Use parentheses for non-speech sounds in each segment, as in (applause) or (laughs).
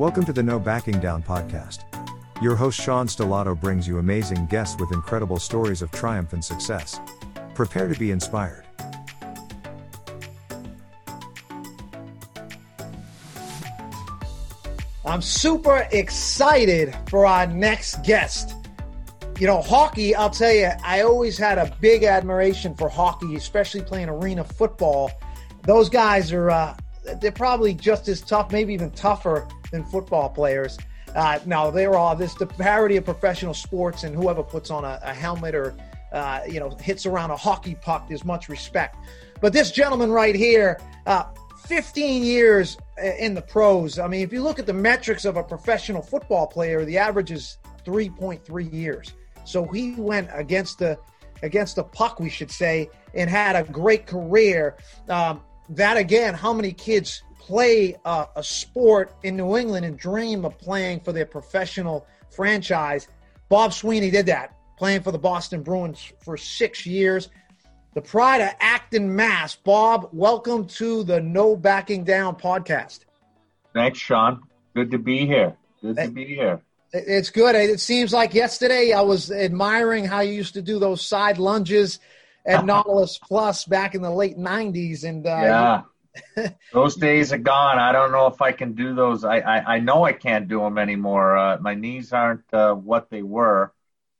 Welcome to the No Backing Down podcast. Your host Sean Stellato brings you amazing guests with incredible stories of triumph and success. Prepare to be inspired. I'm super excited for our next guest. You know, hockey, I'll tell you, I always had a big admiration for hockey, especially playing arena football. Those guys are, uh, they're probably just as tough, maybe even tougher than football players. Uh, now, there are this the parody of professional sports, and whoever puts on a, a helmet or, uh, you know, hits around a hockey puck, there's much respect. But this gentleman right here, uh, 15 years in the pros. I mean, if you look at the metrics of a professional football player, the average is 3.3 years. So he went against the against the puck, we should say, and had a great career. Um, that again, how many kids play uh, a sport in New England and dream of playing for their professional franchise? Bob Sweeney did that, playing for the Boston Bruins for six years. The pride of Acton, Mass. Bob, welcome to the No Backing Down podcast. Thanks, Sean. Good to be here. Good to be here. It's good. It seems like yesterday I was admiring how you used to do those side lunges at (laughs) Nautilus Plus back in the late '90s, and uh, yeah, (laughs) those days are gone. I don't know if I can do those. I I, I know I can't do them anymore. Uh, my knees aren't uh, what they were.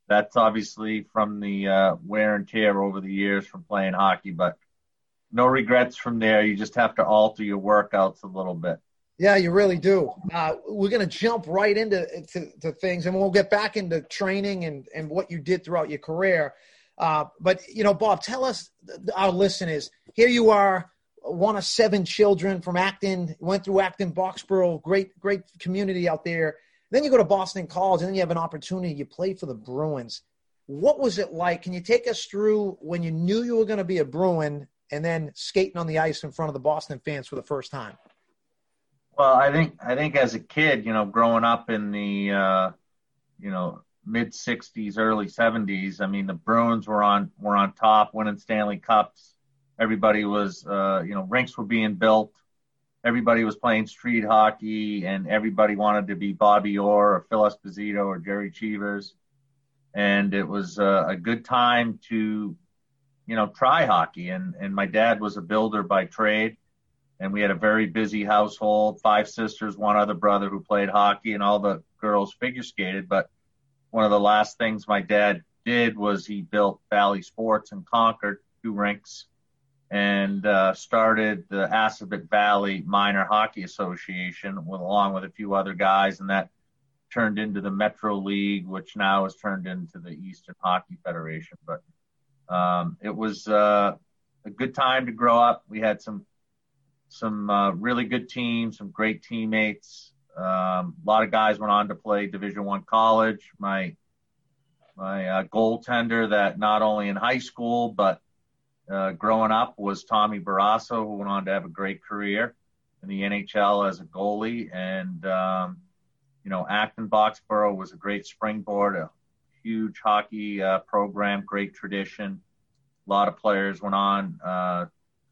That's obviously from the uh, wear and tear over the years from playing hockey, but no regrets from there. You just have to alter your workouts a little bit. Yeah, you really do. Uh, we're going to jump right into to, to, things, and we'll get back into training and, and what you did throughout your career. Uh, but you know, Bob, tell us, our listeners, here you are, one of seven children from Acton, went through Acton, Boxborough, great great community out there. Then you go to Boston College, and then you have an opportunity. You play for the Bruins. What was it like? Can you take us through when you knew you were going to be a Bruin, and then skating on the ice in front of the Boston fans for the first time? Well, I think I think as a kid, you know, growing up in the uh, you know mid '60s, early '70s, I mean, the Bruins were on were on top, winning Stanley Cups. Everybody was, uh, you know, rinks were being built. Everybody was playing street hockey, and everybody wanted to be Bobby Orr or Phil Esposito or Jerry Cheevers. And it was uh, a good time to, you know, try hockey. And and my dad was a builder by trade and we had a very busy household five sisters one other brother who played hockey and all the girls figure skated but one of the last things my dad did was he built valley sports in concord two rinks and uh, started the Assabet Valley Minor Hockey Association with, along with a few other guys, and that turned into the Metro League, which now has turned into the Eastern Hockey Federation. But um, it was uh, a good time to grow up. We had some some uh, really good teams, some great teammates. Um, a lot of guys went on to play Division One college. My my uh, goaltender that not only in high school but uh, growing up was Tommy Barrasso, who went on to have a great career in the NHL as a goalie. And um, you know, Acton Boxborough was a great springboard, a huge hockey uh, program, great tradition. A lot of players went on uh,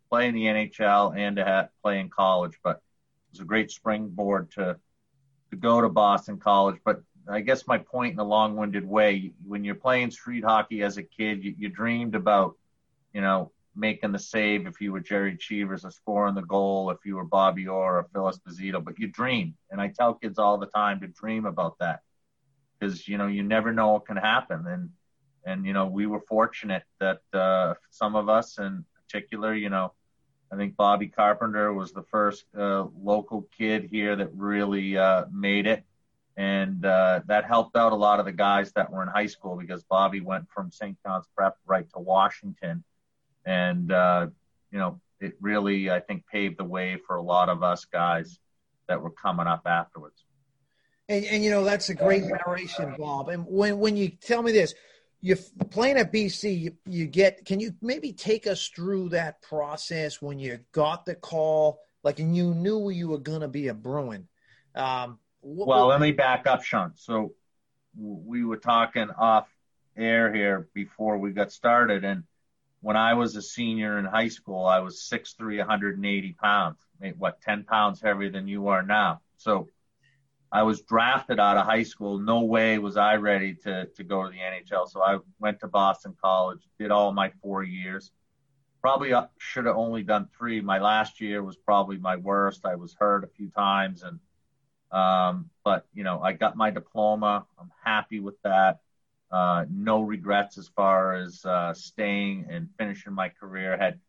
play in the NHL and to have, play in college, but it was a great springboard to to go to Boston College. But I guess my point in a long-winded way, when you're playing street hockey as a kid, you, you dreamed about, you know, making the save if you were Jerry Cheevers or scoring the goal if you were Bobby Orr or Phil Esposito, but you dream. And I tell kids all the time to dream about that because, you know, you never know what can happen. And, and, you know, we were fortunate that uh, some of us in particular, you know, I think Bobby Carpenter was the first uh, local kid here that really uh, made it. And uh, that helped out a lot of the guys that were in high school because Bobby went from St. John's Prep right to Washington. And, uh, you know, it really, I think, paved the way for a lot of us guys that were coming up afterwards. And, and you know, that's a great narration, Bob. And when, when you tell me this, you're playing at BC, you, you, get, can you maybe take us through that process when you got the call, like, and you knew you were going to be a Bruin? Um, what, well, what, let me back up, Sean. So we were talking off air here before we got started. And when I was a senior in high school, I was 6'3", 180 pounds, what, 10 pounds heavier than you are now. So I was drafted out of high school. No way was I ready to to go to the NHL. So I went to Boston College, did all my four years. Probably uh, should have only done three. My last year was probably my worst. I was hurt a few times, and um, but you know I got my diploma. I'm happy with that. Uh, no regrets as far as uh, staying and finishing my career. Had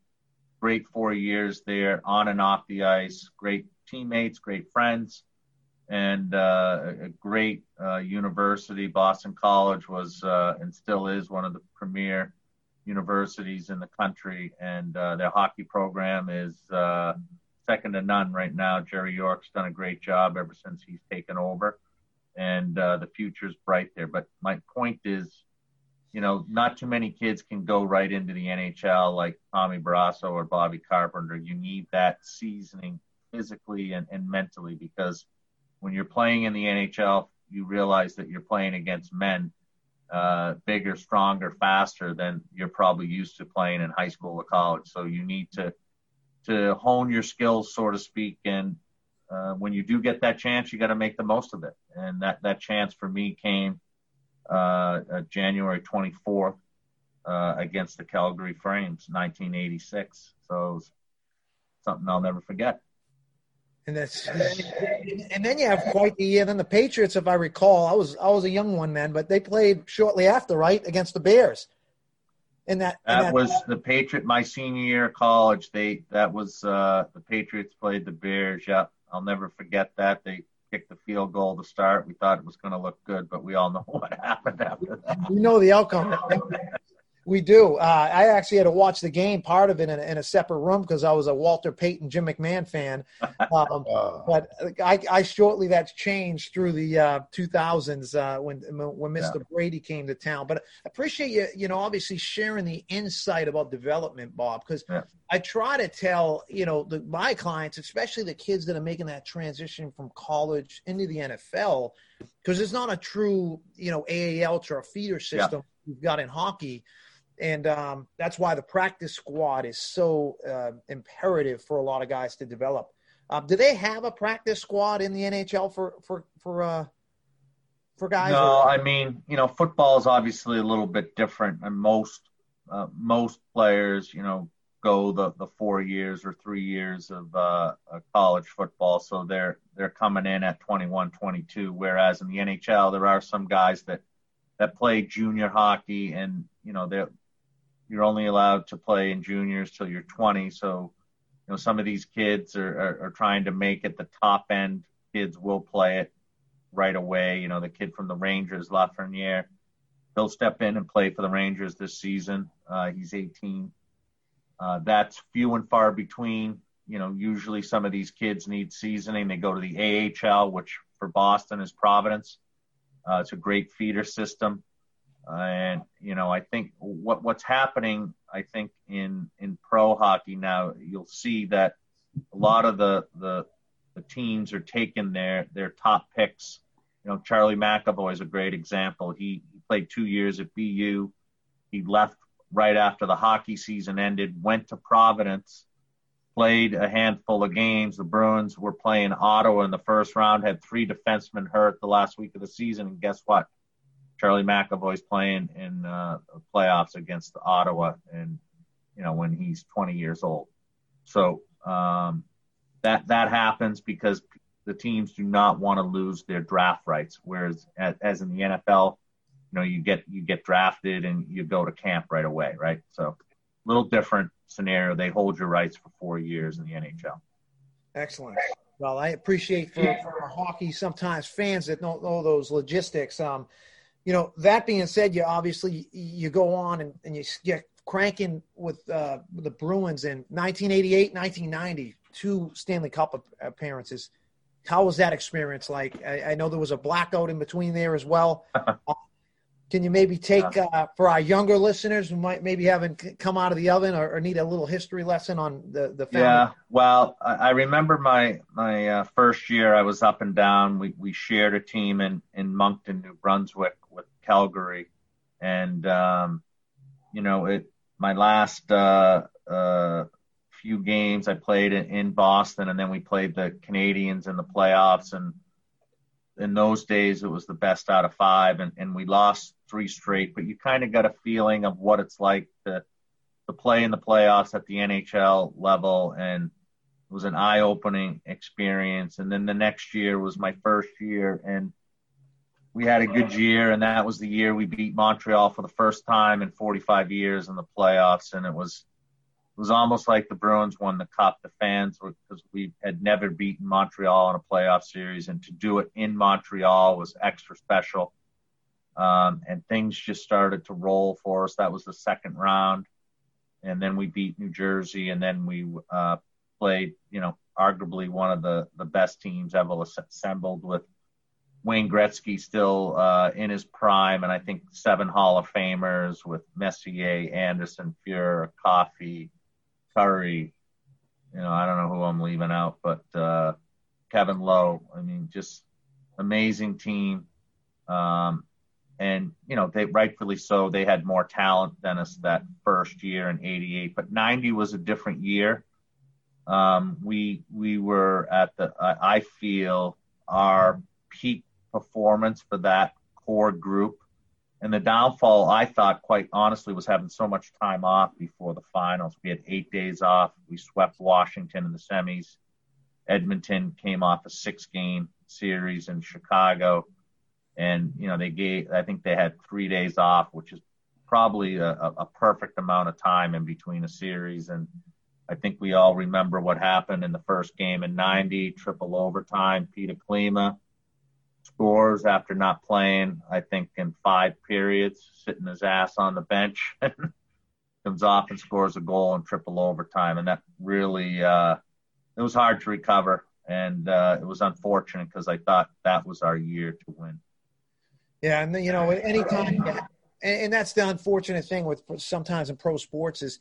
great four years there, on and off the ice. Great teammates, great friends and uh, a great uh, university. Boston College was uh, and still is one of the premier universities in the country, and uh, their hockey program is second to none right now. Jerry York's done a great job ever since he's taken over, and uh, the future's bright there. But my point is, you know, not too many kids can go right into the NHL like Tommy Barrasso or Bobby Carpenter. You need that seasoning physically and, and mentally because – when you're playing in the NHL, you realize that you're playing against men, uh, bigger, stronger, faster than you're probably used to playing in high school or college. So you need to to hone your skills, so to speak. And uh, when you do get that chance, you got to make the most of it. And that that chance for me came uh, uh January 24th uh, against the Calgary Flames, 1986. So something I'll never forget. And that's and then you have quite the year. Then the Patriots, if I recall, I was I was a young one then, but they played shortly after, right, against the Bears. And that, that, that was the Patriot. My senior year of college, they that was uh, the Patriots played the Bears. Yeah, I'll never forget that. They kicked the field goal to start. We thought it was going to look good, but we all know (laughs) what happened after that. You know the outcome. We do. Uh, I actually had to watch the game, part of it in a, in a separate room because I was a Walter Payton, Jim McMahon fan. (laughs) Um. But I, I, shortly that's changed through the uh, 2000s uh, when when Mr. Yeah. Brady came to town. But I appreciate you, you know, obviously sharing the insight about development, Bob, because yeah. I try to tell, you know, the, my clients, especially the kids that are making that transition from college into the NFL, because it's not a true, you know, AAL or a feeder system yeah. you've got in hockey and um, that's why the practice squad is so uh, imperative for a lot of guys to develop. Um, do they have a practice squad in the NHL for for for uh, for guys? No, or? I mean, you know, football is obviously a little bit different, and most uh, most players, you know, go the the four years or three years of uh, college football, so they're they're coming in at 21, 22. Whereas in the NHL, there are some guys that that play junior hockey, and you know, they're you're only allowed to play in juniors till you're 20. So, you know, some of these kids are, are, are trying to make it the top end. Kids will play it right away. You know, the kid from the Rangers, Lafreniere, he'll step in and play for the Rangers this season. Uh, he's 18. Uh, that's few and far between. You know, usually some of these kids need seasoning. They go to the AHL, which for Boston is Providence. Uh, it's a great feeder system and you know I think what what's happening I think in in pro hockey now you'll see that a lot of the the, the teams are taking their their top picks. You know Charlie McAvoy is a great example. He, he played two years at BU. He left right after the hockey season ended, went to Providence, played a handful of games. The Bruins were playing Ottawa in the first round, had three defensemen hurt the last week of the season, and guess what? Charlie McAvoy's playing in uh, playoffs against Ottawa, and you know when he's 20 years old. So um, that that happens because the teams do not want to lose their draft rights. Whereas as, as in the NFL, you know you get you get drafted and you go to camp right away, right? So a little different scenario. They hold your rights for four years in the NHL. Excellent. Well, I appreciate for, for hockey sometimes fans that don't know those logistics. Um, you know, that being said, you obviously you go on and, and you get cranking with, uh, the Bruins in 1988, 1990, two Stanley Cup appearances. How was that experience like? I, I know there was a blackout in between there as well. (laughs) Uh, can you maybe take uh, for our younger listeners who might maybe haven't come out of the oven or, or need a little history lesson on the the family? Yeah, well, I remember my my uh, first year. I was up and down. We we shared a team in in Moncton, New Brunswick, Calgary, and um, you know it. My last uh, uh, few games I played in, in Boston, and then we played the Canadiens in the playoffs, and in those days, it was the best out of five, and, and we lost three straight. But you kind of got a feeling of what it's like to to play in the playoffs at the NHL level, and it was an eye-opening experience. And then the next year was my first year, and we had a good year, and that was the year we beat Montreal for the first time in 45 years in the playoffs, and it was it was almost like the Bruins won the cup. The fans were because we had never beaten Montreal in a playoff series, and to do it in Montreal was extra special. Um, and things just started to roll for us. That was the second round, and then we beat New Jersey, and then we uh, played, you know, arguably one of the the best teams ever assembled with Wayne Gretzky still uh, in his prime, and I think seven Hall of Famers with Messier, Anderson, Fuhr, Coffey, Kurri. You know, I don't know who I'm leaving out, but uh, Kevin Lowe. I mean, just amazing team. Um, and you know, they rightfully so. They had more talent than us that first year in '88, but '90 was a different year. Um, we we were at the I, I feel our peak performance for that core group and the downfall, I thought, quite honestly, was having so much time off before the finals. We had eight days off. We swept Washington in the semis. Edmonton came off a six game series in Chicago. And, you know, they gave, I think they had three days off, which is probably a, a perfect amount of time in between a series. And I think we all remember what happened in the first game in 90, triple overtime, Peter Klima scores after not playing, I think, in five periods, sitting his ass on the bench, (laughs) comes off and scores a goal in triple overtime. And that really, uh, it was hard to recover. And uh, it was unfortunate because I thought that was our year to win. Yeah, and you know, anytime, and that's the unfortunate thing with sometimes in pro sports is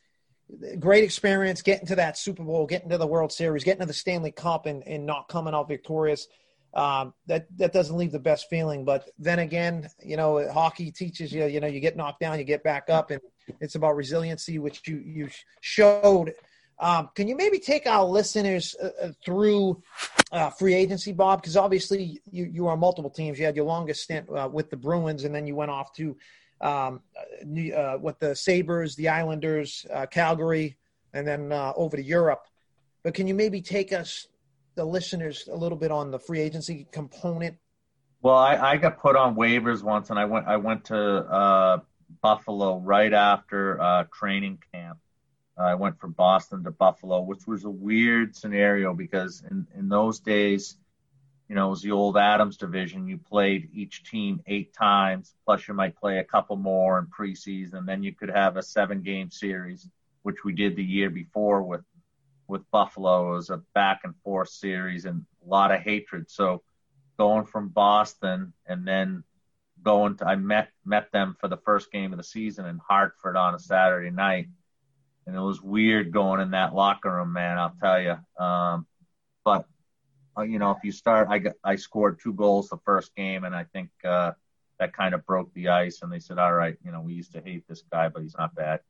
great experience getting to that Super Bowl, getting to the World Series, getting to the Stanley Cup, and, and not coming out victorious um, that that doesn't leave the best feeling. But then again, you know, hockey teaches you, you know, you get knocked down, you get back up, and it's about resiliency, which you you showed. Um, can you maybe take our listeners uh, uh through uh, free agency, Bob? Because obviously you you are multiple teams. You had your longest stint uh, with the Bruins, and then you went off to um, uh, what the Sabres, the Islanders, uh, Calgary, and then over to Europe. But can you maybe take us the listeners a little bit on the free agency component? Well, I, I got put on waivers once, and I went I went to uh, Buffalo right after uh, training camp. I went from Boston to Buffalo, which was a weird scenario because in, in those days, you know, it was the old Adams division. You played each team eight times, plus you might play a couple more in preseason. Then you could have a seven game series, which we did the year before with with Buffalo. It was a back and forth series and a lot of hatred. So going from Boston and then going to I met met them for the first game of the season in Hartford on a Saturday night. And it was weird going in that locker room, man, I'll tell you. Um, but uh, you know, if you start I got I scored two goals the first game and I think uh that kind of broke the ice and they said, "All right, you know, we used to hate this guy, but he's not bad."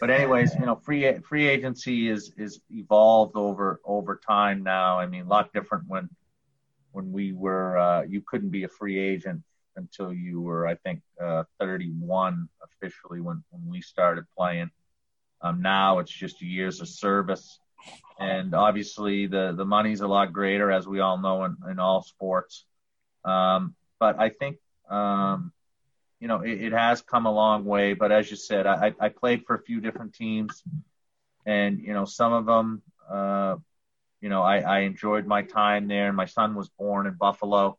But anyways, you know, free free agency is is evolved over over time now. I mean, a lot different when when we were uh, you couldn't be a free agent until you were, I think, uh, 31 officially when when we started playing. Um, now it's just years of service, and obviously the the money's a lot greater, as we all know in, in all sports. Um, but I think um, you know, it, it, has come a long way. But as you said, I, I played for a few different teams, and you know, some of them, uh, you know, I, I enjoyed my time there. And my son was born in Buffalo,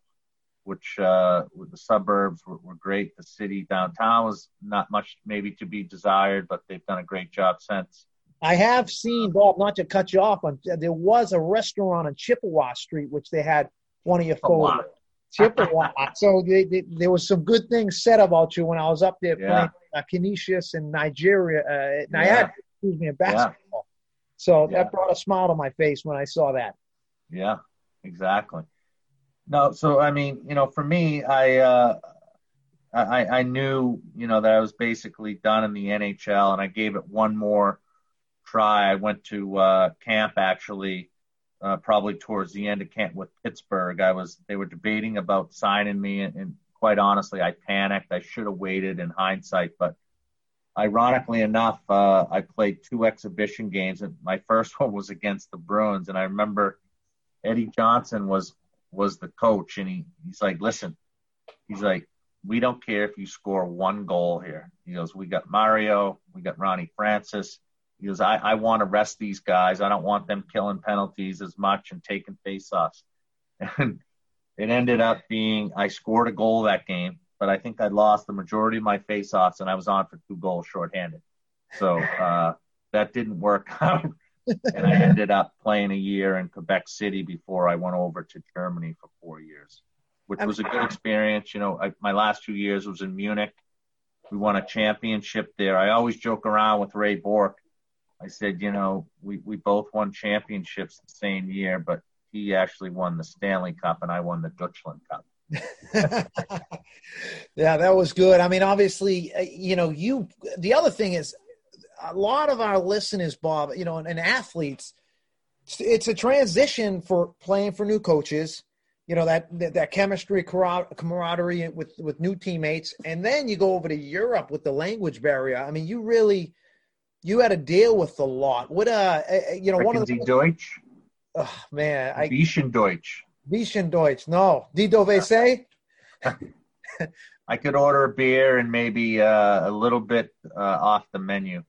which uh, the suburbs were, were great. The city downtown was not much maybe to be desired, but they've done a great job since. I have seen Bob. Not to cut you off, on there was a restaurant on Chippewa Street which they had one of your photos. Chippewa. so they, they, there was some good things said about you when I was up there yeah. playing uh, Canisius in Nigeria, uh, Niagara, yeah. excuse me, in basketball. Yeah. So that brought a smile to my face when I saw that. Yeah, exactly. No, so I mean, you know, for me, I uh, I, I knew, you know, that I was basically done in the NHL, and I gave it one more try. I went to uh, camp actually uh, probably towards the end of camp with Pittsburgh. I was they were debating about signing me, and, and quite honestly, I panicked. I should have waited in hindsight, but ironically enough, uh, I played two exhibition games, and my first (laughs) one was against the Bruins, and I remember Eddie Johnston was was the coach, and he he's like, listen, he's like, we don't care if you score one goal here. He goes, we got Mario, we got Ronnie Francis. Goes, I, I want to rest these guys. I don't want them killing penalties as much and taking faceoffs. And it ended up being I scored a goal that game, but I think I lost the majority of my faceoffs and I was on for two goals shorthanded. So uh, that didn't work (laughs) out. and I ended up playing a year in Quebec City before I went over to Germany for four years, which was a good experience. You know, I, my last two years was in Munich. We won a championship there. I always joke around with Ray Bourque I said, you know, we, we both won championships the same year, but he actually won the Stanley Cup and I won the Deutschland Cup. (laughs) yeah, that was good. I mean, obviously, uh, you know, you, the other thing is a lot of our listeners, Bob, you know, and, and athletes, it's a transition for playing for new coaches you know that that, that chemistry camaraderie with with new teammates and then you go over to europe with the language barrier i mean you really you had to deal with a lot. What uh, uh, uh you know, one of the Deutsch. Oh, man, I Bischen Deutsch. Bischen Deutsch. No, die Dovese. (laughs) I could order a beer and maybe uh, a little bit uh, off the menu,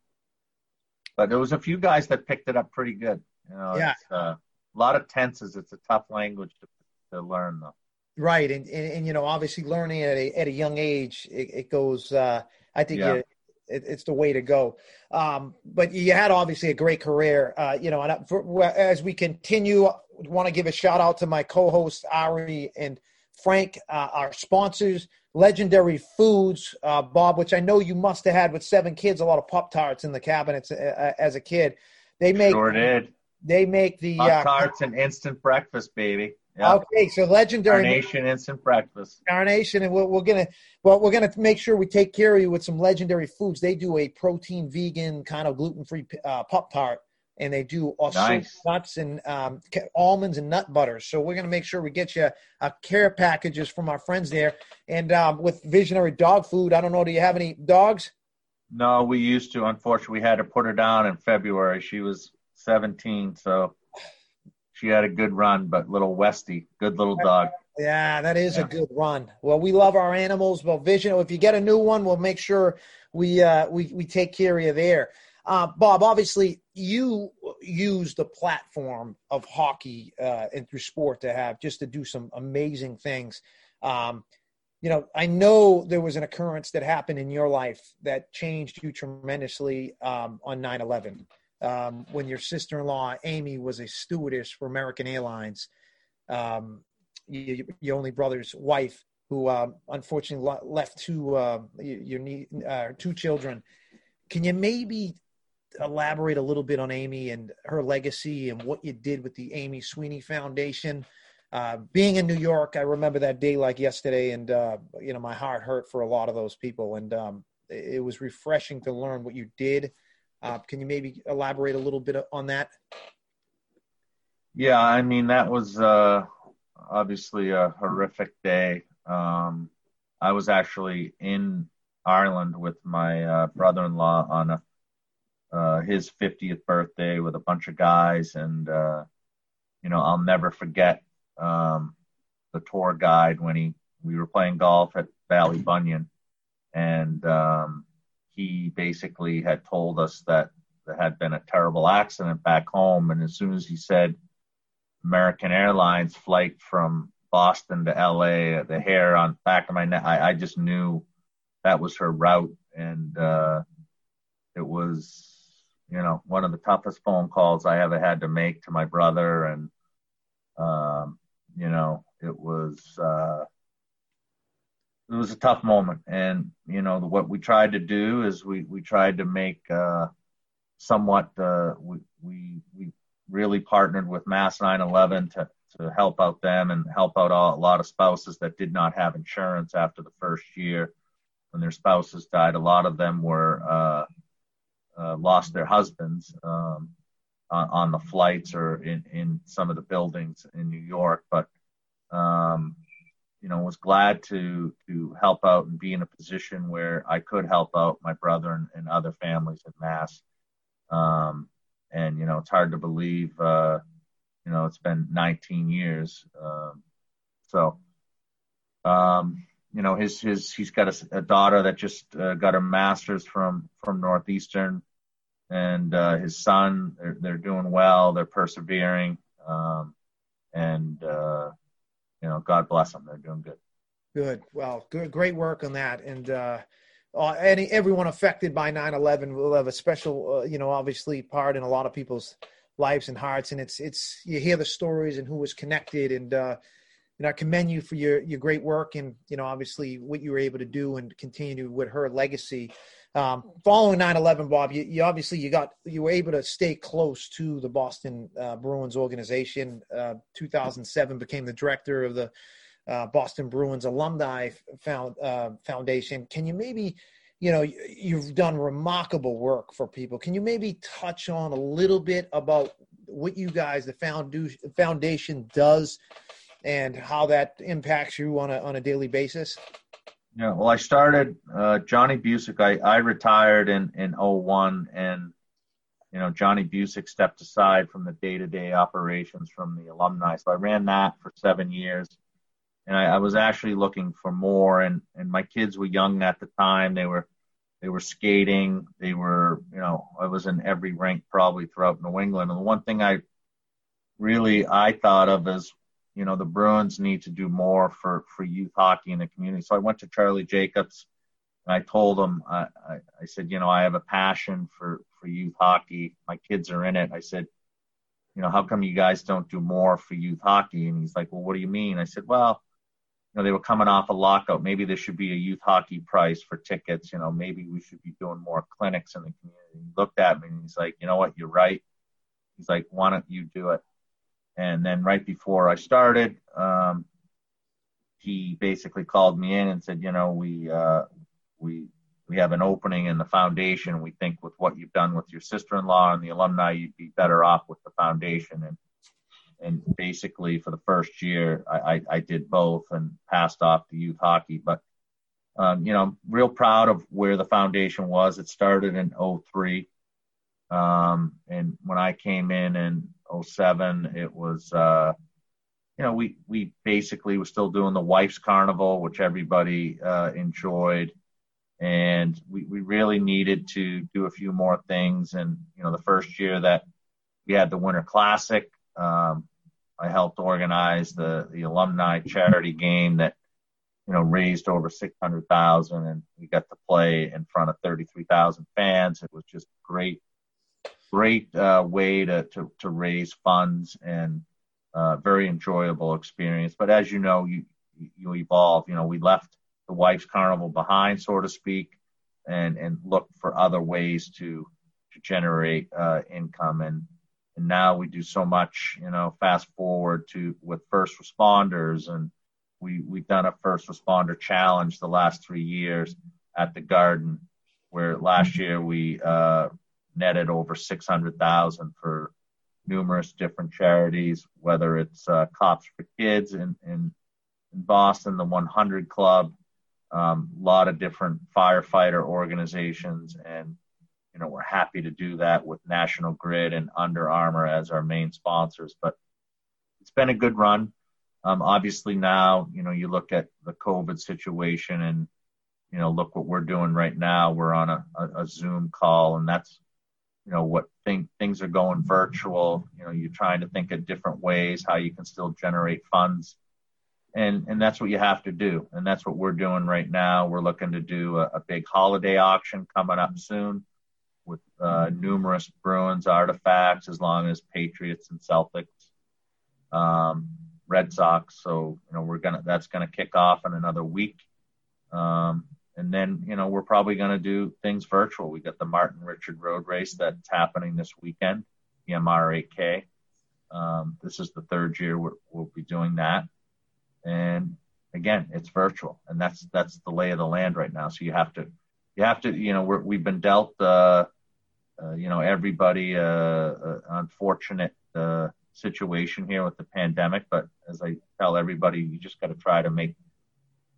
but there was a few guys that picked it up pretty good. You know, yeah, uh, a lot of tenses. It's a tough language to, to learn, though. Right, and, and, and you know, obviously, learning at a at a young age, it, it goes. Uh, I think yeah. you it, it's the way to go. Um, but you had obviously a great career, uh, you know. And for, as we continue, want to give a shout out to my co-host Ari and Frank, uh, our sponsors, Legendary Foods, uh, Bob, which I know you must have had with seven kids, a lot of Pop Tarts in the cabinets uh, uh, as a kid. They make sure did. They make the Pop Tarts and instant breakfast, baby. Yeah. Okay, so legendary Carnation Instant Breakfast. Carnation, and we're, we're, gonna well, we're gonna make sure we take care of you with some legendary foods. They do a protein, vegan, kind of gluten free uh, pop tart, and they do nice. nuts and um, almonds and nut butters. So we're gonna make sure we get you care packages from our friends there. And um, with Visionary Dog Food, I don't know, do you have any dogs? No, we used to. Unfortunately, we had to put her down in February. She was 17, so she had a good run, but little Westy, good little dog. Yeah, that is yeah. a good run. Well, we love our animals. Well, Vision, if you get a new one, we'll make sure we uh, we we take care of you there. Uh, Bob, obviously, you use the platform of hockey uh, and through sport to have just to do some amazing things. Um, you know, I know there was an occurrence that happened in your life that changed you tremendously um, on 9 11 um, when your sister-in-law Amy was a stewardess for American Airlines, um, your, your, only brother's wife, who uh, unfortunately left two uh, your, your uh, two children. Can you maybe elaborate a little bit on Amy and her legacy and what you did with the Amy Sweeney Foundation? Uh, being in New York, I remember that day like yesterday, and uh, you know my heart hurt for a lot of those people, and um, it was refreshing to learn what you did uh, can you maybe elaborate a little bit on that? Yeah, I mean that was uh, obviously a horrific day. Um, I was actually in Ireland with my uh, brother-in-law on a, uh, his 50th birthday with a bunch of guys, and uh, you know I'll never forget um, the tour guide when he we were playing golf at Ballybunion, and um, he basically had told us that there had been a terrible accident back home. And as soon as he said American Airlines flight from Boston to LA, the hair on the back of my neck, I, I just knew that was her route. And uh, it was, you know, one of the toughest phone calls I ever had to make to my brother. And, um, you know, it was, uh, it was a tough moment. And you know what we tried to do is we we tried to make uh, somewhat uh, we we we really partnered with Mass 911 to to help out them and help out all, a lot of spouses that did not have insurance after the first year when their spouses died. A lot of them were uh, uh, lost their husbands. Um, on, on the flights or in, in some of the buildings in New York, but um, you know, was glad to to help out and be in a position where I could help out my brother and, and other families in Mass. Um, and you know, it's hard to believe. Uh, you know, it's been 19 years. Um, so, um, you know, his his he's got a, a daughter that just uh, got her master's from from Northeastern, and uh, his son. They're they're doing well. They're persevering, um, and uh, you know, God bless them. They're doing good. Good. Well, good, great work on that. And uh, uh, any everyone affected by 9/11 will have a special, uh, you know, obviously part in a lot of people's lives and hearts. And it's it's you hear the stories and who was connected. And uh, you know, I commend you for your your great work and you know, obviously what you were able to do and continue with her legacy. Um, following 9/11, Bob, you, you, obviously you got you were able to stay close to the Boston uh, Bruins organization. Uh, 2007 became the director of the uh, Boston Bruins Alumni Found, uh, Foundation. Can you maybe, you know, you've done remarkable work for people. Can you maybe touch on a little bit about what you guys, the foundation, does, and how that impacts you on a on a daily basis? Yeah, well, I started uh, Johnny Bucyk. I, I retired in in 01 and you know Johnny Bucyk stepped aside from the day to day operations from the alumni. So I ran that for seven years, and I, I was actually looking for more. And and my kids were young at the time. They were they were skating. They were you know I was in every rink probably throughout New England. And the one thing I really I thought of as you know the Bruins need to do more for for youth hockey in the community. So I went to Charlie Jacobs and I told him I, I, I said you know I have a passion for for youth hockey. My kids are in it. I said you know how come you guys don't do more for youth hockey? And he's like well what do you mean? I said well you know they were coming off a lockout. Maybe there should be a youth hockey price for tickets. You know maybe we should be doing more clinics in the community. He looked at me and he's like you know what you're right. He's like why don't you do it? And then right before I started, um, he basically called me in and said, you know, we uh, we we have an opening in the foundation. We think with what you've done with your sister-in-law and the alumni, you'd be better off with the foundation. And and basically for the first year, I, I, I did both and passed off to youth hockey. But um, you know, I'm real proud of where the foundation was. It started in 03. Um, and when I came in in 07, it was, uh, you know, we, we basically were still doing the wife's carnival, which everybody, uh, enjoyed. And we, we really needed to do a few more things. And, you know, the first year that we had the winter classic, um, I helped organize the, the alumni charity game that, you know, raised over 600,000 and we got to play in front of 33,000 fans. It was just great great uh, way to, to, to raise funds and uh, very enjoyable experience. But as you know, you you evolve. You know, we left the wife's carnival behind, so to speak, and and look for other ways to to generate uh, income. And and now we do so much. You know, fast forward to with first responders, and we we've done a first responder challenge the last three years at the Garden, where last year we uh, netted over 600,000 for numerous different charities, whether it's uh, Cops for Kids in, in, in Boston, the 100 Club, a um, lot of different firefighter organizations, and you know we're happy to do that with National Grid and Under Armour as our main sponsors. But it's been a good run. Um, obviously now, you know, you look at the COVID situation and you know, look what we're doing right now. We're on a, a, a Zoom call, and that's you know what thing, things are going virtual you know you're trying to think of different ways how you can still generate funds. And and that's what you have to do. And that's what we're doing right now. We're looking to do a, a big holiday auction coming up soon with uh, numerous bruins artifacts as long as patriots and celtics um, red sox. So you know we're gonna that's gonna kick off in another week. Um, and then, you know, we're probably going to do things virtual. We got the Martin Richard Road Race that's happening this weekend, the MR8K. Um, this is the third year we'll be doing that. And again, it's virtual, and that's that's the lay of the land right now. So you have to, you have to, you know, we're, we've been dealt uh, uh, you know, everybody, uh, uh, unfortunate uh, situation here with the pandemic. But as I tell everybody, you just got to try to make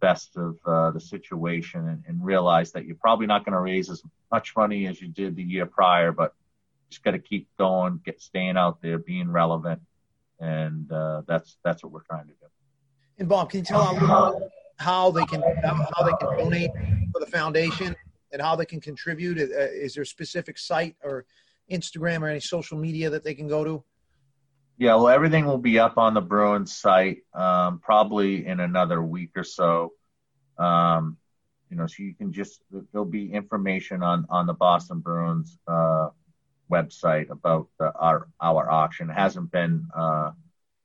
best of uh, the situation and, and realize that you're probably not going to raise as much money as you did the year prior, but just got to keep going, get staying out there, being relevant, and uh, that's that's what we're trying to do. And Bob, can you tell them how they can how they can donate for the foundation and how they can contribute? Uh, is there a specific site or Instagram or any social media that they can go to? Yeah, well, everything will be up on the Bruins site um, probably in another week or so. Um, you know, so you can just there'll be information on on the Boston Bruins uh, website about the, our our auction. It hasn't been uh,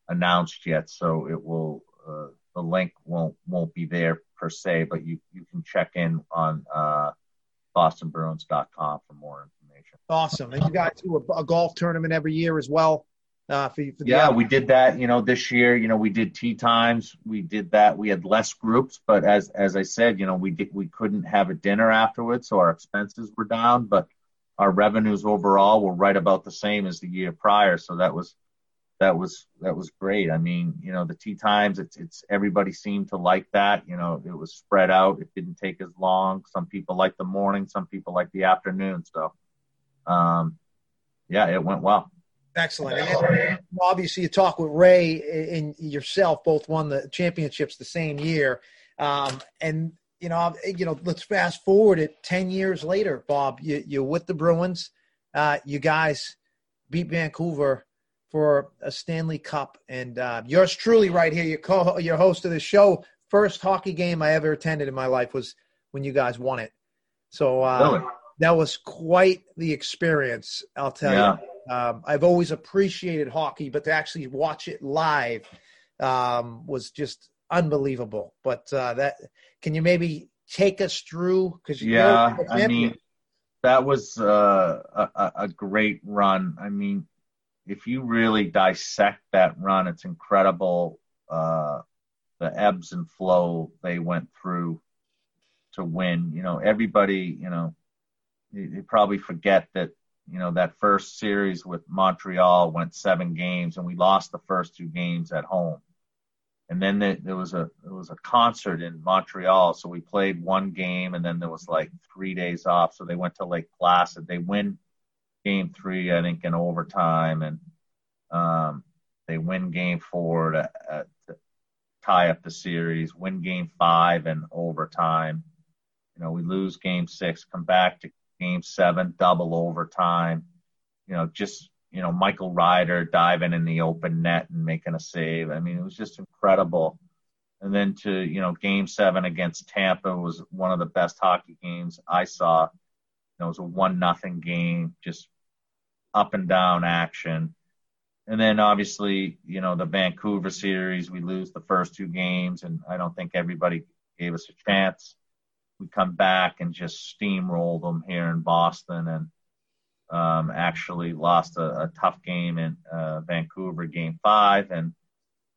announced yet, so it will uh, the link won't won't be there per se, but you you can check in on uh, bostonbruins.com for more information. Awesome, and you guys do a, a golf tournament every year as well. Uh, for, for yeah, we did that. You know, this year, you know, we did tee times. We did that. We had less groups, but as as I said, you know, we did we couldn't have a dinner afterwards, so our expenses were down, but our revenues overall were right about the same as the year prior. So that was that was that was great. I mean, you know, the tee times, it's it's everybody seemed to like that. You know, it was spread out. It didn't take as long. Some people like the morning, some people like the afternoon. So, um, yeah, it went well. Excellent. And obviously, you talk with Ray and yourself both won the championships the same year. Um, and you know, you know, let's fast forward it ten years later, Bob. You, you're with the Bruins. Uh, you guys beat Vancouver for a Stanley Cup, and uh, yours truly, right here, your co, your host of the show. First hockey game I ever attended in my life was when you guys won it. So uh, really? that was quite the experience. I'll tell yeah. you. Um, I've always appreciated hockey, but to actually watch it live um, was just unbelievable. But uh, that can you maybe take us through? Because yeah, I mean that was uh, a, a great run. I mean, if you really dissect that run, it's incredible. Uh, the ebbs and flow they went through to win. You know, everybody, you know, you probably forget that you know, that first series with Montreal went seven games, and we lost the first two games at home. And then there, there was a there was a concert in Montreal, so we played one game, and then there was like three days off. So they went to Lake Placid. They win game three, I think, in overtime, and um, they win game four to, uh, to tie up the series. Win game five in overtime. You know, we lose game six, come back to game seven, double overtime. You know, just, you know, Michael Ryder diving in the open net and making a save. I mean, it was just incredible. And then to, you know, game seven against Tampa was one of the best hockey games I saw. You know, it was a one nothing game, just up and down action. And then obviously, you know, the Vancouver series, we lose the first two games, and I don't think everybody gave us a chance we come back and just steamrolled them here in Boston and um, actually lost a, a tough game in uh, Vancouver, game five, and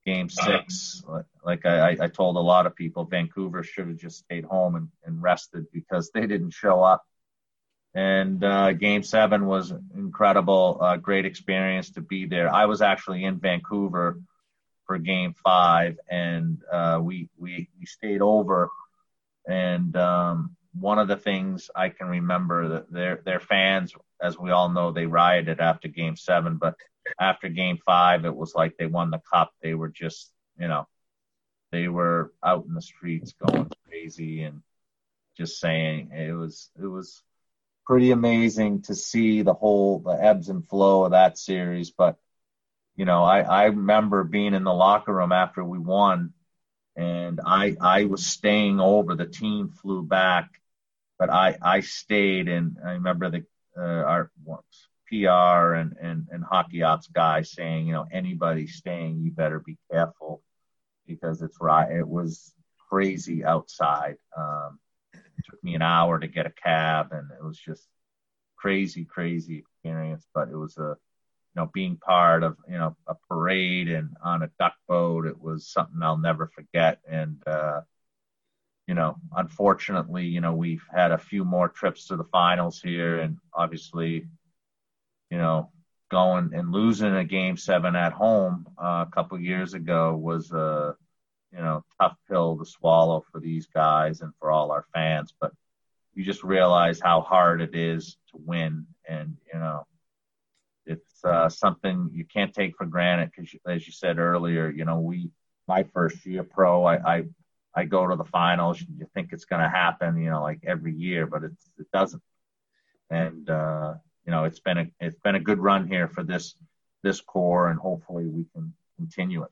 game six. Like I, I told a lot of people, Vancouver should have just stayed home and, and rested because they didn't show up. And uh, game seven was incredible, uh, great experience to be there. I was actually in Vancouver for game five, and uh, we, we, we stayed over and um, one of the things I can remember that their their fans, as we all know, they rioted after Game Seven, but after Game Five, it was like they won the cup. They were just, you know, they were out in the streets going crazy and just saying it was it was pretty amazing to see the whole the ebbs and flow of that series. But you know, I I remember being in the locker room after we won and I I was staying over. The team flew back, but I I stayed, and I remember the uh, our PR and and and hockey ops guy saying, you know, anybody staying, you better be careful because it's right. It was crazy outside. Um, it took me an hour to get a cab, and it was just crazy, crazy experience. But it was a you know, being part of, you know, a parade and on a duck boat, it was something I'll never forget. And, uh, you know, unfortunately, you know, we've had a few more trips to the finals here and obviously you know, going and losing a game seven at home uh, a couple years ago was a you know tough pill to swallow for these guys and for all our fans. But you just realize how hard it is to win, and you know it's uh, something you can't take for granted because, as you said earlier, you know we my first year pro, I I, I go to the finals. You think it's going to happen, you know, like every year, but it it doesn't. And uh, you know, it's been a it's been a good run here for this this core, and hopefully we can continue it.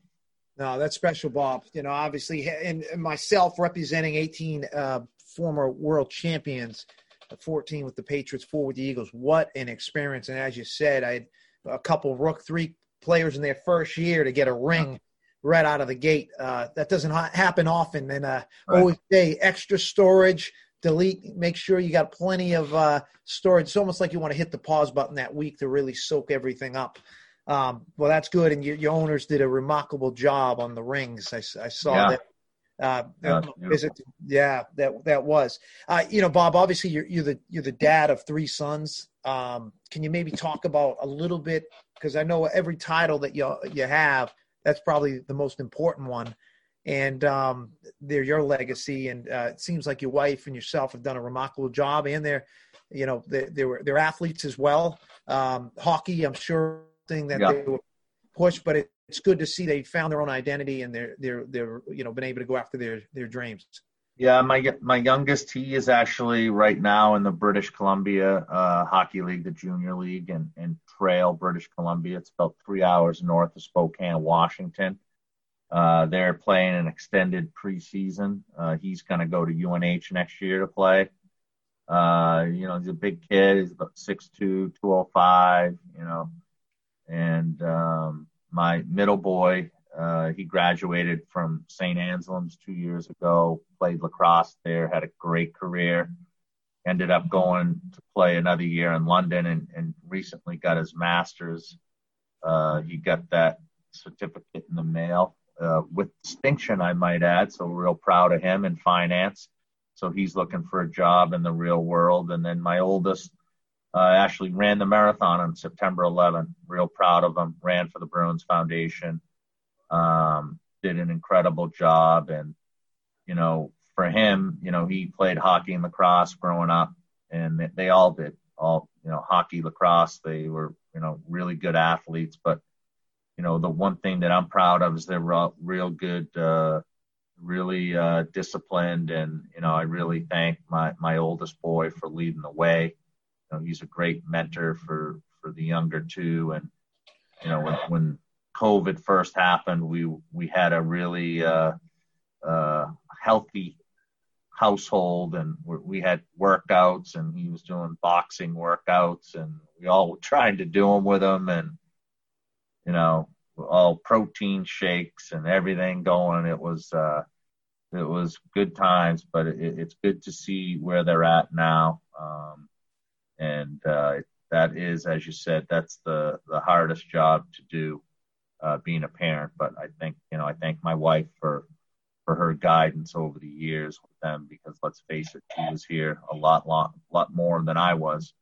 No, that's special, Bob. You know, obviously, and myself representing 18 uh, former world champions, 14 with the Patriots, four with the Eagles. What an experience! And as you said, I had a couple Rook three players in their first year to get a ring right out of the gate. Uh, that doesn't ha- happen often, and uh, right. always say extra storage, delete, make sure you got plenty of uh, storage. It's almost like you want to hit the pause button that week to really soak everything up. Um, well, that's good, and your, your, owners did a remarkable job on the rings. I, I saw yeah. that. Uh, yeah, visit, yeah, that that was. Uh, you know, Bob. Obviously, you're you're the you're the dad of three sons. Um, can you maybe talk about a little bit because I know every title that you you have, that's probably the most important one and um, they're your legacy. And uh, it seems like your wife and yourself have done a remarkable job, and they're, you know, they, they were they're athletes as well. Um, hockey, I'm sure, thing that yeah. they were pushed, but it, it's good to see they found their own identity and they're they're they're you know been able to go after their their dreams. Yeah, my my youngest he is actually right now in the British Columbia uh, Hockey League, the Junior League, and in Trail, British Columbia. It's about three hours north of Spokane, Washington. Uh, they're playing an extended preseason. Uh, he's going to go to UNH next year to play. Uh, you know, he's a big kid. He's about 6'2", 205, you know. And um, my middle boy, uh, he graduated from St. Anselm's two years ago, played lacrosse there, had a great career. Ended up going to play another year in London and, and recently got his master's. Uh, he got that certificate in the mail uh, with distinction, I might add. So real proud of him in finance. So he's looking for a job in the real world. And then my oldest uh, actually ran the marathon on September 11. Real proud of him. Ran for the Bruins Foundation. Um, did an incredible job. And, you know, for him, you know, he played hockey and lacrosse growing up, and they, they all did. All, you know, hockey, lacrosse, they were, you know, really good athletes. But you know, the one thing that I'm proud of is they're real, real good, uh, really uh, disciplined, and you know, I really thank my my oldest boy for leading the way. Know, he's a great mentor for for the younger two, and you know, when when COVID first happened, we we had a really uh, uh, healthy household, and we had workouts, and he was doing boxing workouts, and we all were trying to do them with him, and you know, all protein shakes and everything going. It was uh, it was good times, but it, it's good to see where they're at now. Um, and uh, that is, as you said, that's the the hardest job to do, uh, being a parent. But I think you know I thank my wife for for her guidance over the years with them because let's face it, she was here a lot lot lot more than I was.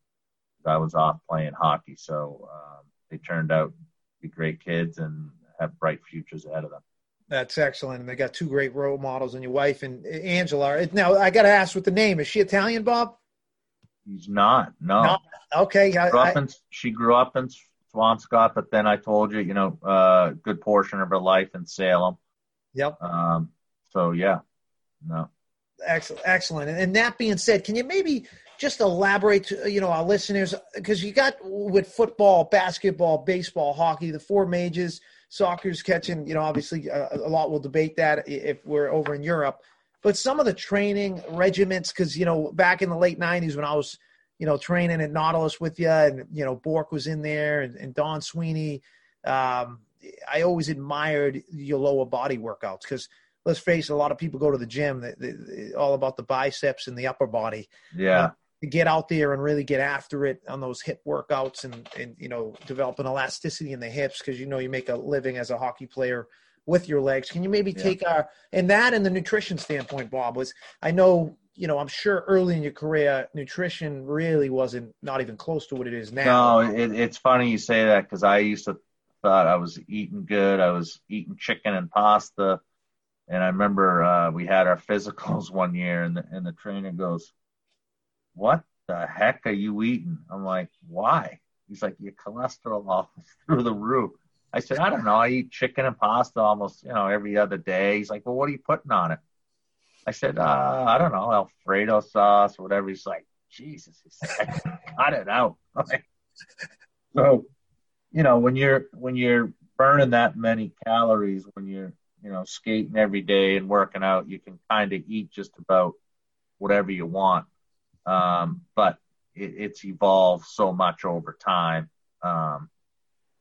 I was off playing hockey, so um, they turned out to be great kids and have bright futures ahead of them. That's excellent. And they got two great role models and your wife and Angela. Now I got to ask with the name. Is she Italian, Bob? He's not. No. Okay. I, grew I, in, she grew up in Swampscott, but then I told you, you know, a uh, good portion of her life in Salem. Yep. Um, so yeah, no. Excellent. Excellent. And that being said, can you maybe just elaborate to you know our listeners because you got with football, basketball, baseball, hockey, the four majors. Soccer's catching, you know, obviously a, uh, a lot will debate that if we're over in Europe. But some of the training regiments, because you know, back in the late '90s when I was, you know, training at Nautilus with you, and you know, Bourque was in there, and, and Don Sweeney. Um, I always admired your lower body workouts because let's face it, a lot of people go to the gym, they, they, all about the biceps and the upper body. Yeah to get out there and really get after it on those hip workouts and and you know develop an elasticity in the hips because you know you make a living as a hockey player with your legs. Can you maybe yeah. take our and that and the nutrition standpoint, Bob was I know you know, I'm sure early in your career, nutrition really wasn't not even close to what it is now. No, it, it's funny you say that because I used to thought I was eating good. I was eating chicken and pasta, and I remember uh, we had our physicals (laughs) one year, and the, and the trainer goes, "What the heck are you eating?" I'm like, "Why?" He's like, "Your cholesterol (laughs) all through the roof." I said, "I don't know. I eat chicken and pasta almost, you know, every other day." He's like, "Well, what are you putting on it?" I said, uh, "I don't know, Alfredo sauce or whatever." He's like, "Jesus," he said, (laughs) "Cut it out." (laughs) so, you know, when you're when you're burning that many calories, when you're you know skating every day and working out, you can kind of eat just about whatever you want. Um, but it, it's evolved so much over time. Um,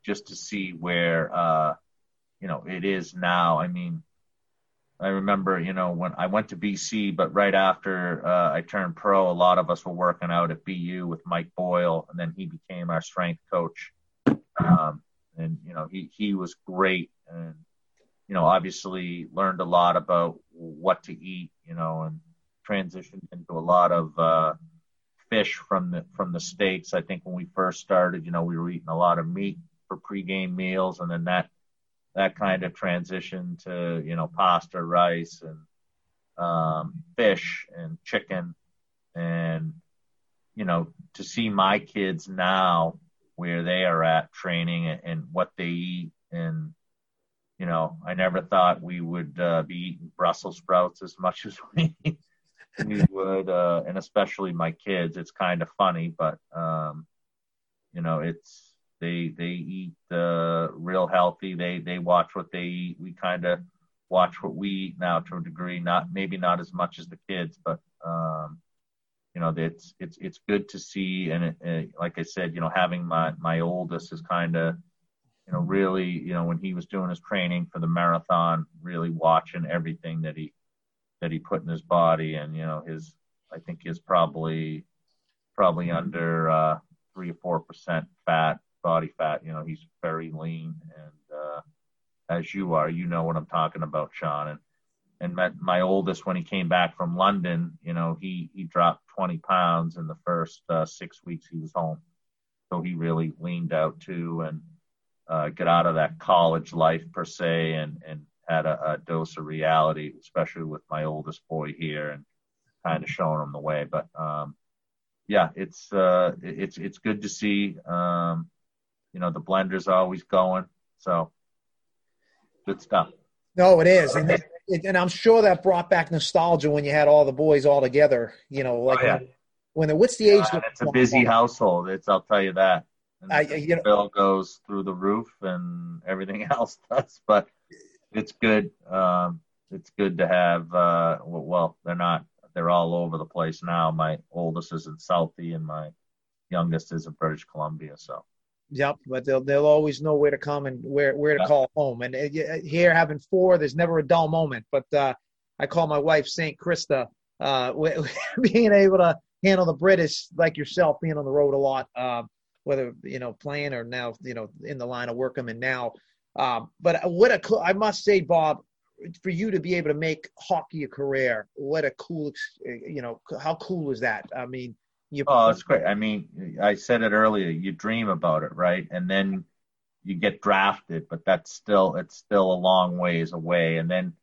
just to see where uh, you know it is now. I mean, I remember you know when I went to BC, but right after uh, I turned pro, a lot of us were working out at BU with Mike Boyle, and then he became our strength coach. Um, and you know he he was great, and you know obviously learned a lot about what to eat, you know, and transitioned into a lot of uh, fish from the from the states. I think when we first started, you know, we were eating a lot of meat for pregame meals, and then that that kind of transition to you know pasta, rice, and um, fish and chicken, and you know to see my kids now where they are at training and, and what they eat and you know I never thought we would uh, be eating Brussels sprouts as much as (laughs) we we would, uh, and especially my kids. It's kind of funny, but um, you know, it's they they eat uh, real healthy. They they watch what they eat. We kind of watch what we eat now to a degree. Not maybe not as much as the kids, but um, you know, it's it's it's good to see. And it, it, like I said, you know, having my my oldest is kind of you know really you know when he was doing his training for the marathon, really watching everything that he that he put in his body, and you know his I think is probably probably under uh, three or four percent fat body fat. You know, he's very lean, and uh, as you are, you know what I'm talking about, Sean. And and my, my oldest, when he came back from London, you know, he he dropped 20 pounds in the first uh, six weeks he was home. So he really leaned out too, and uh, get out of that college life per se, and and had a, a dose of reality, especially with my oldest boy here, and kind of showing him the way. But um, yeah, it's uh, it's it's good to see. Um, you know, the blender's always going. So good stuff. No, it is, and it, and I'm sure that brought back nostalgia when you had all the boys all together. You know, like oh, yeah. when, when what's the age? Yeah, it's a busy household. It's I'll tell you that. And I, you know, bill goes through the roof, and everything (laughs) else does. But it's good. Um, it's good to have. Uh, well, they're not. They're all over the place now. My oldest is in Southie, and my youngest is in British Columbia. So Yep, but they'll they'll always know where to come and where where to yeah. call home. And uh, here, having four, there's never a dull moment. But uh, I call my wife Saint Krista. Uh, (laughs) being able to handle the British like yourself, being on the road a lot, uh, whether you know playing or now you know in the line of work I'm in now. Um, but what a I must say, Bob, for you to be able to make hockey a career, what a cool, you know, how cool is that? I mean, you oh, it's great. I mean, I said it earlier. You dream about it, right? And then you get drafted, but that's still it's still a long ways away. And then,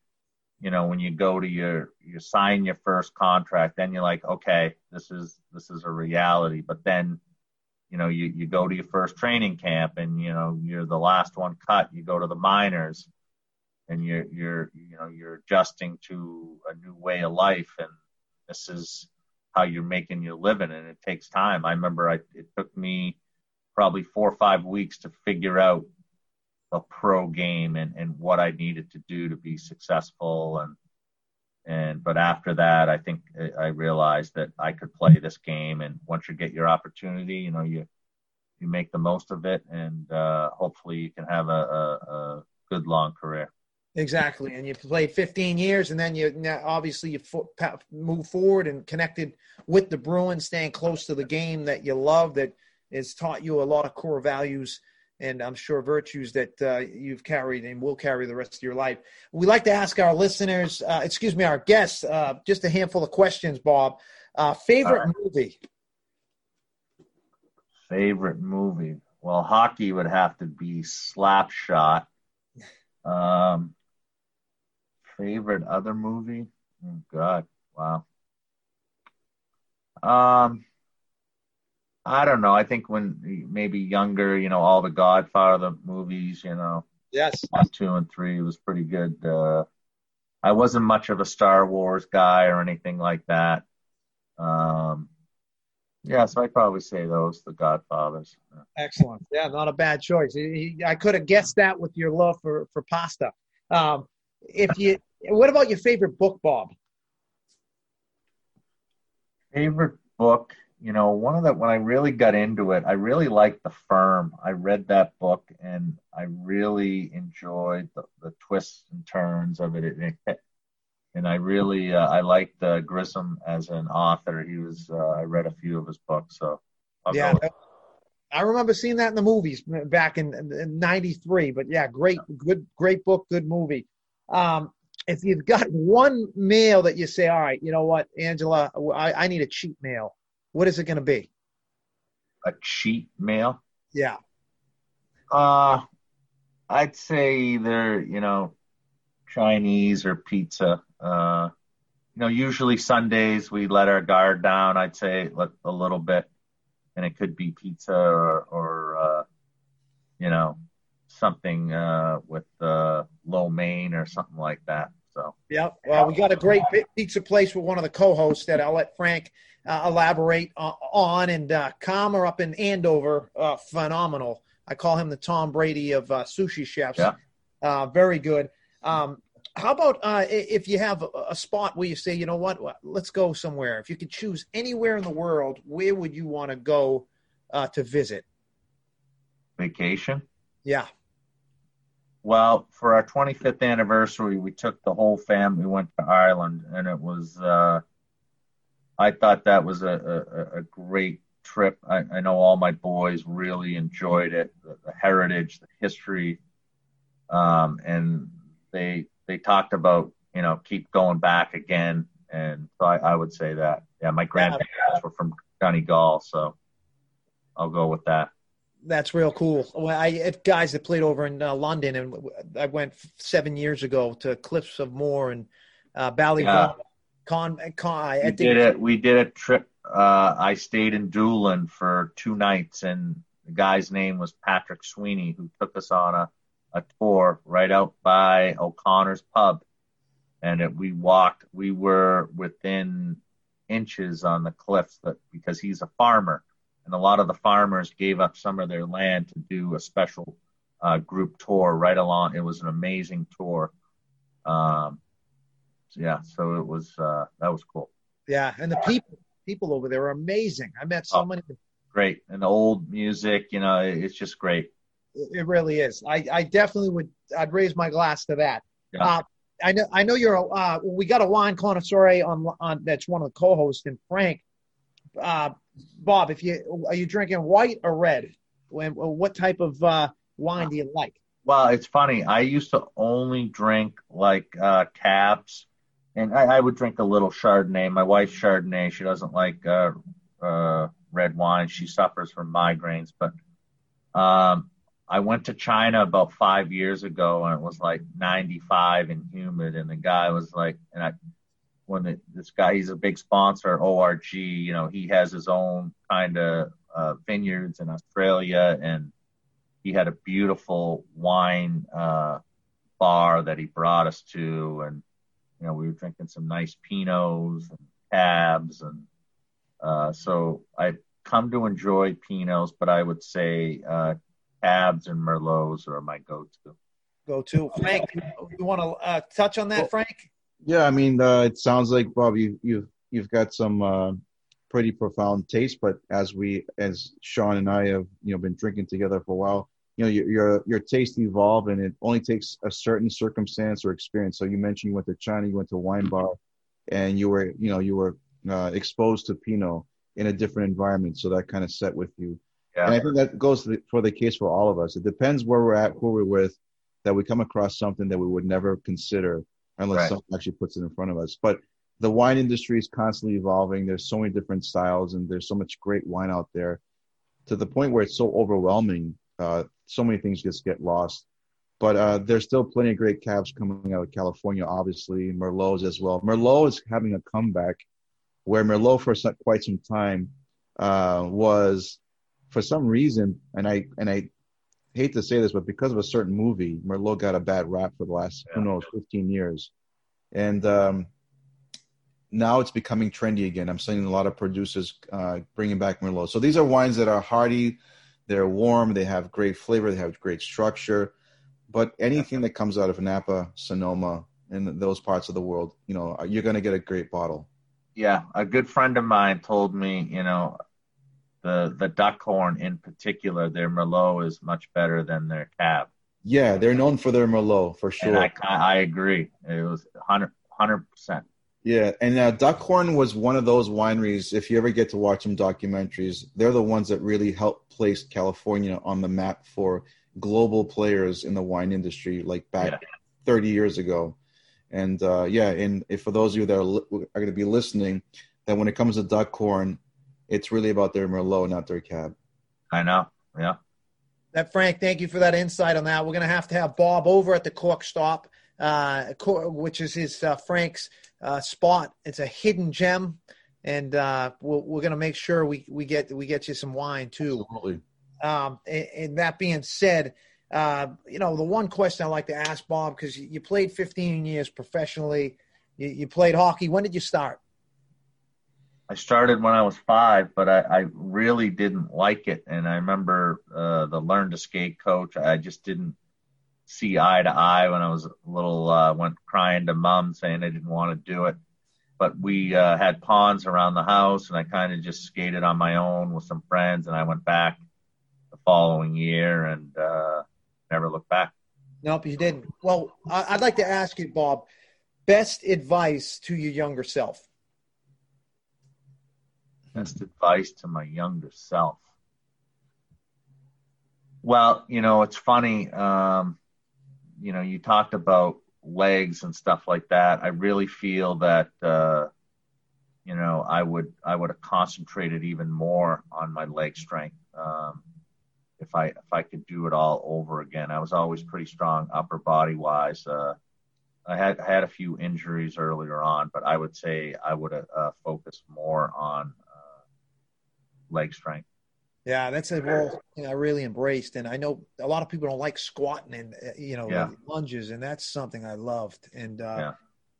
you know, when you go to your you sign your first contract, then you're like, okay, this is this is a reality. But then, you know, you you go to your first training camp, and you know you're the last one cut. You go to the minors, and you're you're you know you're adjusting to a new way of life, and this is how you're making your living and it takes time. I remember I, it took me probably four or five weeks to figure out a pro game and, and what I needed to do to be successful. And, and, but after that, I think I realized that I could play this game. And once you get your opportunity, you know, you, you make the most of it and, uh, hopefully you can have a, a, a good long career. Exactly, and you played 15 years, and then you now obviously you move forward and connected with the Bruins, staying close to the game that you love, that has taught you a lot of core values. and I'm sure virtues that uh, you've carried and will carry the rest of your life. We like to ask our listeners, uh, excuse me, our guests, uh, just a handful of questions, Bob. Uh, favorite right. movie? Favorite movie? Well, hockey would have to be Slap Shot. Um, favorite other movie? Oh, God, wow. Um, I don't know. I think when maybe younger, you know, all the Godfather movies, you know, yes, one, two, and three was pretty good. Uh, I wasn't much of a Star Wars guy or anything like that. Um, yeah, so I'd probably say those, the Godfathers. Excellent. Yeah, not a bad choice. I could have guessed that with your love for for pasta. Um, if you, what about your favorite book, Bob? Favorite book you know, one of the when I really got into it, I really liked The Firm. I read that book and I really enjoyed the, the twists and turns of it. it and I really uh, I liked uh, Grisham as an author. He was uh, I read a few of his books, so I'll yeah. I remember seeing that in the movies back in, in '93. But yeah, great, good, great book, good movie. Um, if you've got one meal that you say, all right, you know what, Angela, I, I need a cheat meal what is it going to be? A cheat meal? Yeah. Uh, I'd say either, you know, Chinese or pizza. Uh, you know, usually Sundays we let our guard down. I'd say a little bit, and it could be pizza or, or uh, you know, something uh, with uh, lo mein or something like that. So. Yeah. Well, we got a great pizza place with one of the co-hosts that I'll let Frank uh, elaborate uh, on. And uh, Kama up in Andover, uh, phenomenal. I call him the Tom Brady of uh, sushi chefs. Yeah. Uh, very good. Um, how about uh, if you have a, a, spot where you say, you know what, let's go somewhere. If you could choose anywhere in the world, where would you want to go uh, to visit? Vacation. Yeah. Well, for our 25th anniversary, we took the whole family. Went to Ireland, and it was uh, I thought that was a, a, a great trip. I, I, know all my boys really enjoyed it, the, the heritage, the history, um, and they they talked about you know keep going back again. And so I, I would say that yeah, my grandparents were from Donegal, so I'll go with that. That's real cool. Well, I have guys that played over in uh, London, and I went seven years ago to Cliffs of Moher and uh, Ballyvaughan. Yeah Con, con I, we did it. We did a trip. Uh, I stayed in Doolin for two nights, and the guy's name was Patrick Sweeney, who took us on a, a tour right out by O'Connor's Pub, and it, we walked. We were within inches on the cliffs, that because he's a farmer, and a lot of the farmers gave up some of their land to do a special uh, group tour right along. It was an amazing tour. Um, yeah, so it was uh, that was cool. Yeah, and the people people over there are amazing. I met so oh, many. Great, and the old music, you know, it's just great. It really is. I, I definitely would. I'd raise my glass to that. Yeah. Uh, I know. I know you're. A, uh, we got a wine connoisseur on on. That's one of the co-hosts, and Frank. Uh, Bob, if you are you drinking white or red? When, what type of uh, wine do you like? Well, it's funny. I used to only drink like uh, cabs and I, I, would drink a little Chardonnay. My wife's Chardonnay. She doesn't like uh, uh, red wine. She suffers from migraines. But um, I went to China about five years ago, and it was like 95 and humid. And the guy was like, and I, when the, this guy, he's a big sponsor, ORG. You know, he has his own kind of uh, vineyards in Australia, and he had a beautiful wine uh, bar that he brought us to, and you know, we were drinking some nice Pinots and Cabs, and uh, so I've come to enjoy Pinots, but I would say uh, Cabs and Merlots are my go-to. Go-to. Frank, you want to uh, touch on that, well, Frank? Yeah, I mean, uh, it sounds like Bob, you you you've got some uh, pretty profound taste, but as we, as Sean and I have, you know, been drinking together for a while, you know your, your your taste evolve and it only takes a certain circumstance or experience so you mentioned you went to china you went to a wine bar and you were you know you were uh, exposed to pinot in a different environment so that kind of set with you Yeah. And I think that goes for the case for all of us. It depends where we're at, who we're with, that we come across something that we would never consider unless right. someone actually puts it in front of us. But the wine industry is constantly evolving. There's so many different styles, and there's so much great wine out there, to the point where it's so overwhelming. Uh, so many things just get lost. But uh, there's still plenty of great cabs coming out of California, obviously, Merlots as well. Merlot is having a comeback, where Merlot for some, quite some time uh, was, for some reason, and I and I hate to say this, but because of a certain movie, Merlot got a bad rap for the last yeah. who knows 15 years, and um, now it's becoming trendy again. I'm seeing a lot of producers uh, bringing back Merlot. So these are wines that are hearty, they're warm, they have great flavor, they have great structure. But anything that comes out of Napa, Sonoma, and those parts of the world, you know, you're going to get a great bottle. Yeah, a good friend of mine told me, you know, the the Duckhorn in particular, their Merlot is much better than their Cab. Yeah, they're known for their Merlot for sure. And I I agree. It was 100 percent. Yeah, and uh, Duckhorn was one of those wineries. If you ever get to watch some documentaries, they're the ones that really helped place California on the map for global players in the wine industry, like back yeah. 30 years ago. And uh, yeah, and if for those of you that are, li- are going to be listening, that when it comes to Duckhorn, it's really about their Merlot, not their cab. I know. Yeah. That Frank, thank you for that insight on that. We're going to have to have Bob over at the Cork Stop, uh, which is his uh, Frank's uh, spot. It's a hidden gem, and uh, we we are going to make sure we, we get we get you some wine too. Absolutely. Um, and, and, that being said, uh, you know the one question I like to ask Bob because you played 15 years professionally, you, you played hockey. When did you start? I started when I was five, but I, I really didn't like it. And I remember uh, the learn to skate coach. I just didn't see eye to eye when I was a little. Uh, went crying to mom saying I didn't want to do it. But we uh, had ponds around the house, and I kind of just skated on my own with some friends. And I went back the following year and uh, never looked back. Nope, you didn't. Well, I'd like to ask you, Bob, best advice to your younger self best advice to my younger self? Well, you know, it's funny. Um, you know, you talked about legs and stuff like that. I really feel that, uh, you know, I would I would have concentrated even more on my leg strength um, if I if I could do it all over again. I was always pretty strong upper body wise. Uh, I had had a few injuries earlier on, but I would say I would have uh, focused more on leg strength. Yeah, that's a role I really embraced, and I know a lot of people don't like squatting and uh, you know yeah. lunges, and that's something I loved. And uh, yeah.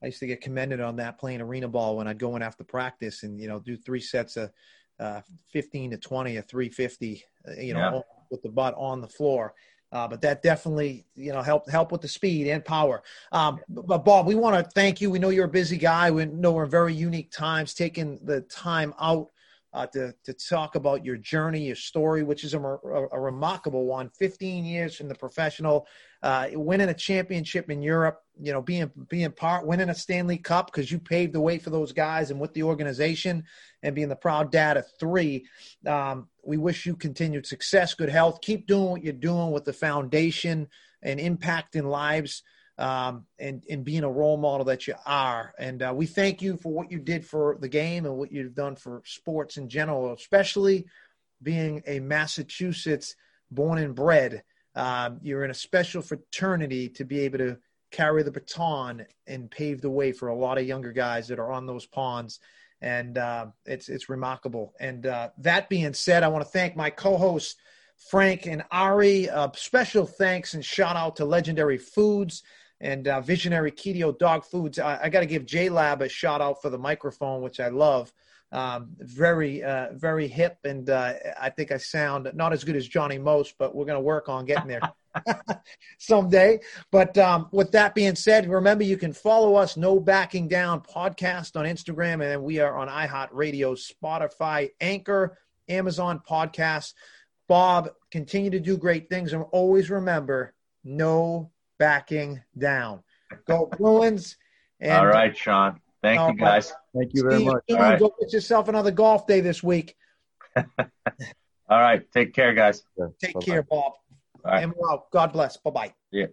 I used to get commended on that playing arena ball when I'd go in after practice and you know do three sets of uh, fifteen to twenty or three fifty, uh, you know, yeah. with the butt on the floor. Uh, but that definitely, you know, help help with the speed and power. Um, but Bob, we want to thank you. We know you're a busy guy. We know we're in very unique times, taking the time out uh, to, to talk about your journey, your story, which is a, a, a remarkable one. 15 years from the professional, uh, winning a championship in Europe, you know, being being part, winning a Stanley Cup because you paved the way for those guys and with the organization, and being the proud dad of three. Um, we wish you continued success, good health. Keep doing what you're doing with the foundation and impacting lives um, and, and being a role model that you are. And uh, we thank you for what you did for the game and what you've done for sports in general, especially being a Massachusetts born and bred. Um, you're in a special fraternity to be able to carry the baton and pave the way for a lot of younger guys that are on those ponds. And uh, it's it's remarkable. And uh, that being said, I want to thank my co-hosts Frank and Ari. Special thanks and shout out to Legendary Foods and uh, Visionary Keto Dog Foods. I, I got to give JLab a shout out for the microphone, which I love. Um, very, uh, very hip, and uh, I think I sound not as good as Johnny Most, but we're going to work on getting there (laughs) someday. But um, with that being said, remember you can follow us, No Backing Down Podcast on Instagram, and we are on iHeartRadio, Spotify, Anchor, Amazon Podcasts. Bob, continue to do great things, and always remember, no backing down. Go Bruins. And, All right, Sean. Thank oh, you, guys. Thank you very much. Go get yourself another golf day this week. All (laughs) (laughs) All right. Take care, guys. Take Bye-bye. care, Bob. All right. And we're. God bless. Bye bye. Yeah.